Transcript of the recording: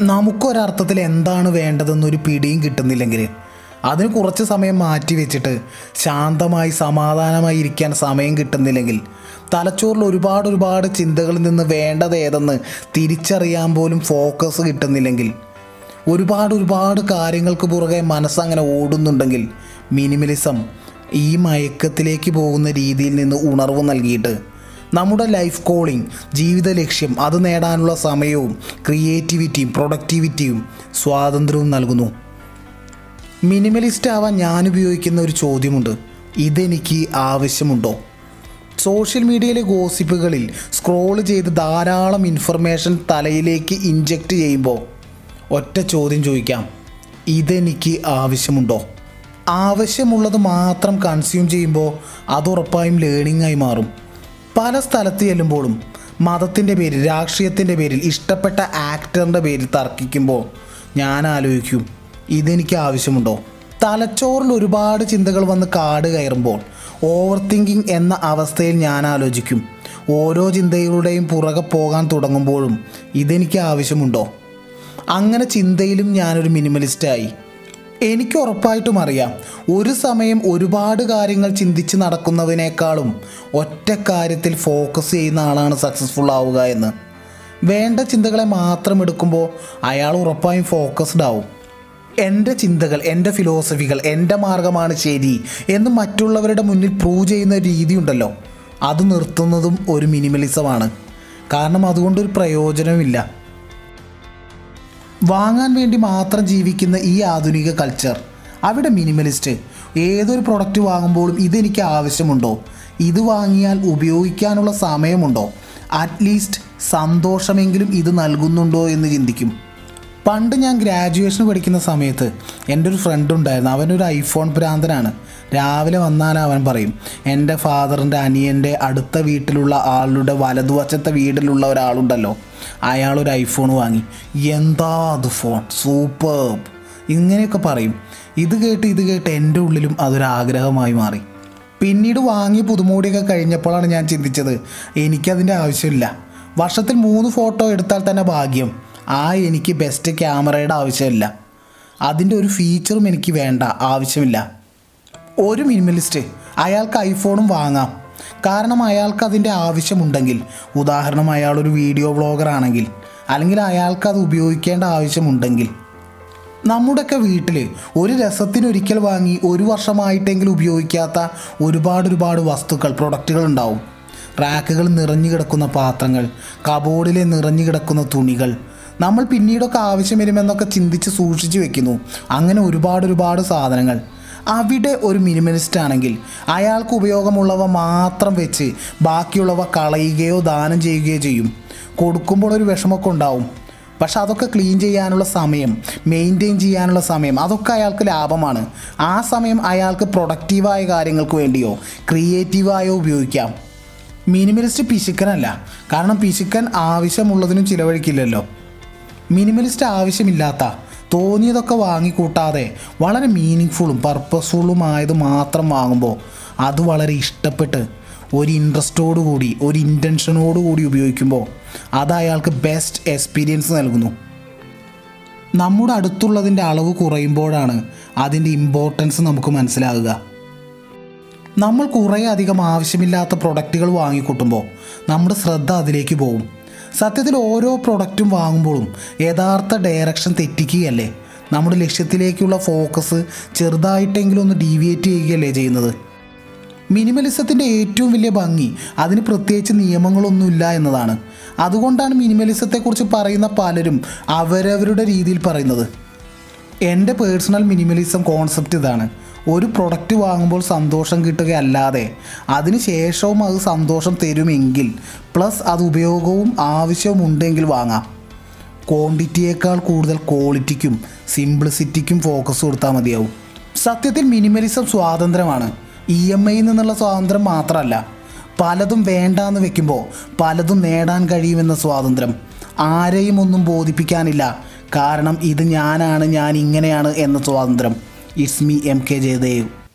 നമുക്കൊരർത്ഥത്തിൽ എന്താണ് വേണ്ടതെന്നൊരു പിടിയും കിട്ടുന്നില്ലെങ്കിൽ അതിന് കുറച്ച് സമയം മാറ്റി വെച്ചിട്ട് ശാന്തമായി സമാധാനമായി ഇരിക്കാൻ സമയം കിട്ടുന്നില്ലെങ്കിൽ തലച്ചോറിൽ ഒരുപാട് ഒരുപാട് ചിന്തകളിൽ നിന്ന് വേണ്ടത് ഏതെന്ന് തിരിച്ചറിയാൻ പോലും ഫോക്കസ് കിട്ടുന്നില്ലെങ്കിൽ ഒരുപാട് ഒരുപാട് കാര്യങ്ങൾക്ക് പുറകെ മനസ്സങ്ങനെ ഓടുന്നുണ്ടെങ്കിൽ മിനിമലിസം ഈ മയക്കത്തിലേക്ക് പോകുന്ന രീതിയിൽ നിന്ന് ഉണർവ് നൽകിയിട്ട് നമ്മുടെ ലൈഫ് കോളിംഗ് ജീവിത ലക്ഷ്യം അത് നേടാനുള്ള സമയവും ക്രിയേറ്റിവിറ്റിയും പ്രൊഡക്ടിവിറ്റിയും സ്വാതന്ത്ര്യവും നൽകുന്നു. മിനിമലിസ്റ്റ് ആവാൻ ഞാൻ ഉപയോഗിക്കുന്ന ഒരു ചോദ്യമുണ്ട്. ഇതെനിക്ക് ആവശ്യമുണ്ടോ? സോഷ്യൽ മീഡിയയിലെ ഗോസിപ്പുകളിൽ സ്ക്രോൾ ചെയ്ത് ധാരാളം ഇൻഫർമേഷൻ തലയിലേക്ക് ഇൻജക്റ്റ് ചെയ്യുമ്പോൾ ഒറ്റ ചോദ്യം ചോദിക്കാം. ഇതെനിക്ക് ആവശ്യമുണ്ടോ? ആവശ്യമുള്ളത് മാത്രം കൺസ്യൂം ചെയ്യുമ്പോൾ അതുറപ്പായും ലേണിംഗ് ആയി മാറും. പല സ്ഥലത്ത് ചെല്ലുമ്പോഴും മതത്തിന്റെ പേരിൽ രാഷ്ട്രീയത്തിന്റെ പേരിൽ ഇഷ്ടപ്പെട്ട ആക്ടറിന്റെ പേരിൽ തർക്കിക്കുമ്പോൾ ഞാൻ ആലോചിക്കും ഇതെനിക്ക് ആവശ്യമുണ്ടോ? തലച്ചോറിൽ ഒരുപാട് ചിന്തകൾ വന്ന് കാട് കയറുമ്പോൾ ഓവർ തിങ്കിങ് എന്ന അവസ്ഥയിൽ ഞാൻ ആലോചിക്കും. ഓരോ ചിന്തകളുടെയും പുറകെ പോകാൻ തുടങ്ങുമ്പോഴും ഇതെനിക്ക് ആവശ്യമുണ്ടോ? അങ്ങനെ ചിന്തയിലും ഞാനൊരു മിനിമലിസ്റ്റായി എനിക്ക് ഉറപ്പായിട്ടും അറിയാം. ഒരു സമയം ഒരുപാട് കാര്യങ്ങൾ ചിന്തിച്ച് നടക്കുന്നതിനേക്കാളും ഒറ്റ കാര്യത്തിൽ ഫോക്കസ് ചെയ്യുന്ന ആളാണ് സക്സസ്ഫുൾ ആവുക എന്ന്. വേണ്ട ചിന്തകളെ മാത്രം എടുക്കുമ്പോൾ അയാൾ ഉറപ്പായും ഫോക്കസ്ഡ് ആവും. എന്റെ ചിന്തകൾ എന്റെ ഫിലോസഫികൾ എന്റെ മാർഗമാണ് ശരി എന്ന് മറ്റുള്ളവരുടെ മുന്നിൽ പ്രൂവ് ചെയ്യുന്ന രീതി രീതിയുണ്ടല്ലോ അത് നിർത്തുന്നതും ഒരു മിനിമലിസമാണ് കാരണം അതുകൊണ്ടൊരു പ്രയോജനമില്ല വാങ്ങാൻ വേണ്ടി മാത്രം ജീവിക്കുന്ന ഈ ആധുനിക കൾച്ചർ അവിടെ മിനിമലിസ്റ്റ് ഏതൊരു പ്രൊഡക്റ്റ് വാങ്ങുമ്പോഴും ഇതെനിക്ക് ആവശ്യമുണ്ടോ? ഇത് വാങ്ങിയാൽ ഉപയോഗിക്കാനുള്ള സമയമുണ്ടോ? അറ്റ്ലീസ്റ്റ് സന്തോഷമെങ്കിലും ഇത് നൽകുന്നുണ്ടോ എന്ന് ചിന്തിക്കും. പണ്ട് ഞാൻ ഗ്രാജുവേഷൻ പഠിക്കുന്ന സമയത്ത് എന്റെ ഒരു ഫ്രണ്ട് ഉണ്ടായിരുന്നു. അവനൊരു ഐഫോൺ ഭ്രാന്തനാണ്. രാവിലെ വന്നാൽ അവൻ പറയും എന്റെ ഫാദറിന്റെ അനിയന്റെ അടുത്ത വീട്ടിലുള്ള ആളുടെ വലതുവശത്തെ വീട്ടിലുള്ള ഒരാളുണ്ടല്ലോ. അയാളൊരു ഐഫോൺ വാങ്ങി. എന്താ അത് ഫോൺ സൂപ്പർ ഇങ്ങനെയൊക്കെ പറയും. ഇത് കേട്ട് ഇത് കേട്ട് എന്റെ ഉള്ളിലും അതൊരാഗ്രഹമായി മാറി. പിന്നീട് വാങ്ങി പുതുമോടിയൊക്കെ കഴിഞ്ഞപ്പോഴാണ് ഞാൻ ചിന്തിച്ചത് എനിക്കതിന്റെ ആവശ്യമില്ല. വർഷത്തിൽ മൂന്ന് ഫോട്ടോ എടുത്താൽ തന്നെ ഭാഗ്യം. ആ എനിക്ക് ബെസ്റ്റ് ക്യാമറയുടെ ആവശ്യമില്ല. അതിന്റെ ഒരു ഫീച്ചറും എനിക്ക് വേണ്ട ആവശ്യമില്ല. ഒരു മിനിമലിസ്റ്റ് അയാൾക്ക് ഐഫോണും വാങ്ങാം. കാരണം അയാൾക്ക് അതിന്റെ ആവശ്യമുണ്ടെങ്കിൽ ഉദാഹരണം അയാളൊരു വീഡിയോ ബ്ലോഗർ ആണെങ്കിൽ അല്ലെങ്കിൽ അയാൾക്ക് അത് ഉപയോഗിക്കേണ്ട ആവശ്യമുണ്ടെങ്കിൽ. നമ്മുടെയൊക്കെ വീട്ടിൽ ഒരു രസത്തിനൊരിക്കൽ വാങ്ങി ഒരു വർഷമായിട്ടെങ്കിലും ഉപയോഗിക്കാത്ത ഒരുപാട് ഒരുപാട് വസ്തുക്കൾ പ്രൊഡക്റ്റുകൾ ഉണ്ടാവും. റാക്കുകൾ നിറഞ്ഞു കിടക്കുന്ന പാത്രങ്ങൾ കബോർഡിലെ നിറഞ്ഞു കിടക്കുന്ന തുണികൾ നമ്മൾ പിന്നീടൊക്കെ ആവശ്യം വരുമെന്നൊക്കെ ചിന്തിച്ച് സൂക്ഷിച്ചു വെക്കുന്നു. അങ്ങനെ ഒരുപാട് ഒരുപാട് സാധനങ്ങൾ. അവിടെ ഒരു മിനിമലിസ്റ്റ് ആണെങ്കിൽ അയാൾക്ക് ഉപയോഗമുള്ളവ മാത്രം വെച്ച് ബാക്കിയുള്ളവ കളയുകയോ ദാനം ചെയ്യുകയോ ചെയ്യും. കൊടുക്കുമ്പോൾ ഒരു വിഷമമൊക്കെ ഉണ്ടാവും. പക്ഷെ അതൊക്കെ ക്ലീൻ ചെയ്യാനുള്ള സമയം മെയിന്റെയിൻ ചെയ്യാനുള്ള സമയം അതൊക്കെ അയാൾക്ക് ലാഭമാണ്. ആ സമയം അയാൾക്ക് പ്രൊഡക്റ്റീവായ കാര്യങ്ങൾക്ക് വേണ്ടിയോ ക്രിയേറ്റീവായോ ഉപയോഗിക്കാം. മിനിമലിസ്റ്റ് പിശുക്കനല്ല. കാരണം പിശുക്കൻ ആവശ്യമുള്ളതിനും ചിലവഴിക്കില്ലല്ലോ. മിനിമലിസ്റ്റ് ആവശ്യമില്ലാത്ത തോന്നിയതൊക്കെ വാങ്ങിക്കൂട്ടാതെ വളരെ മീനിങ് ഫുള്ളും പർപ്പസ്ഫുള്ളുമായത് മാത്രം വാങ്ങുമ്പോൾ അത് വളരെ ഇഷ്ടപ്പെട്ട് ഒരു ഇൻട്രസ്റ്റോടു കൂടി ഒരു ഇന്റൻഷനോടു കൂടി ഉപയോഗിക്കുമ്പോൾ അത് അയാൾക്ക് ബെസ്റ്റ് എക്സ്പീരിയൻസ് നൽകുന്നു. നമ്മുടെ അടുത്തുള്ളതിന്റെ അളവ് കുറയുമ്പോഴാണ് അതിന്റെ ഇമ്പോർട്ടൻസ് നമുക്ക് മനസ്സിലാകുക. നമ്മൾ കുറേ അധികം ആവശ്യമില്ലാത്ത പ്രൊഡക്റ്റുകൾ വാങ്ങിക്കൂട്ടുമ്പോൾ നമ്മുടെ ശ്രദ്ധ അതിലേക്ക് പോകും. സത്യത്തിൽ ഓരോ പ്രൊഡക്റ്റും വാങ്ങുമ്പോഴും യഥാർത്ഥ ഡയറക്ഷൻ തെറ്റിക്കുകയല്ലേ? നമ്മുടെ ലക്ഷ്യത്തിലേക്കുള്ള ഫോക്കസ് ചെറുതായിട്ടെങ്കിലും ഒന്ന് ഡീവിയേറ്റ് ചെയ്യുകയല്ലേ ചെയ്യുന്നത്? മിനിമലിസത്തിന്റെ ഏറ്റവും വലിയ ഭംഗി അതിന് പ്രത്യേകിച്ച് നിയമങ്ങളൊന്നുമില്ല എന്നതാണ്. അതുകൊണ്ടാണ് മിനിമലിസത്തെക്കുറിച്ച് പറയുന്ന പലരും അവരവരുടെ രീതിയിൽ പറയുന്നത്. എന്റെ പേഴ്സണൽ മിനിമലിസം കോൺസെപ്റ്റ് ഇതാണ്. ഒരു പ്രൊഡക്റ്റ് വാങ്ങുമ്പോൾ സന്തോഷം കിട്ടുകയല്ലാതെ അതിന് ശേഷവും അത് സന്തോഷം തരുമെങ്കിൽ പ്ലസ് അത് ഉപയോഗവും ആവശ്യവും ഉണ്ടെങ്കിൽ വാങ്ങാം. ക്വാണ്ടിറ്റിയേക്കാൾ കൂടുതൽ ക്വാളിറ്റിക്കും സിംപ്ലിസിറ്റിക്കും ഫോക്കസ് കൊടുത്താൽ മതിയാവും. സത്യത്തിൽ മിനിമലിസം സ്വാതന്ത്ര്യമാണ്. ഇ എം ഐയിൽ നിന്നുള്ള സ്വാതന്ത്ര്യം മാത്രമല്ല പലതും വേണ്ടാന്ന് വെക്കുമ്പോൾ പലതും നേടാൻ കഴിയുമെന്ന സ്വാതന്ത്ര്യം. ആരെയും ഒന്നും ബോധിപ്പിക്കാനില്ല. കാരണം ഇത് ഞാനാണ് ഞാൻ ഇങ്ങനെയാണ് എന്ന സ്വാതന്ത്ര്യം. It's me MKJ Dev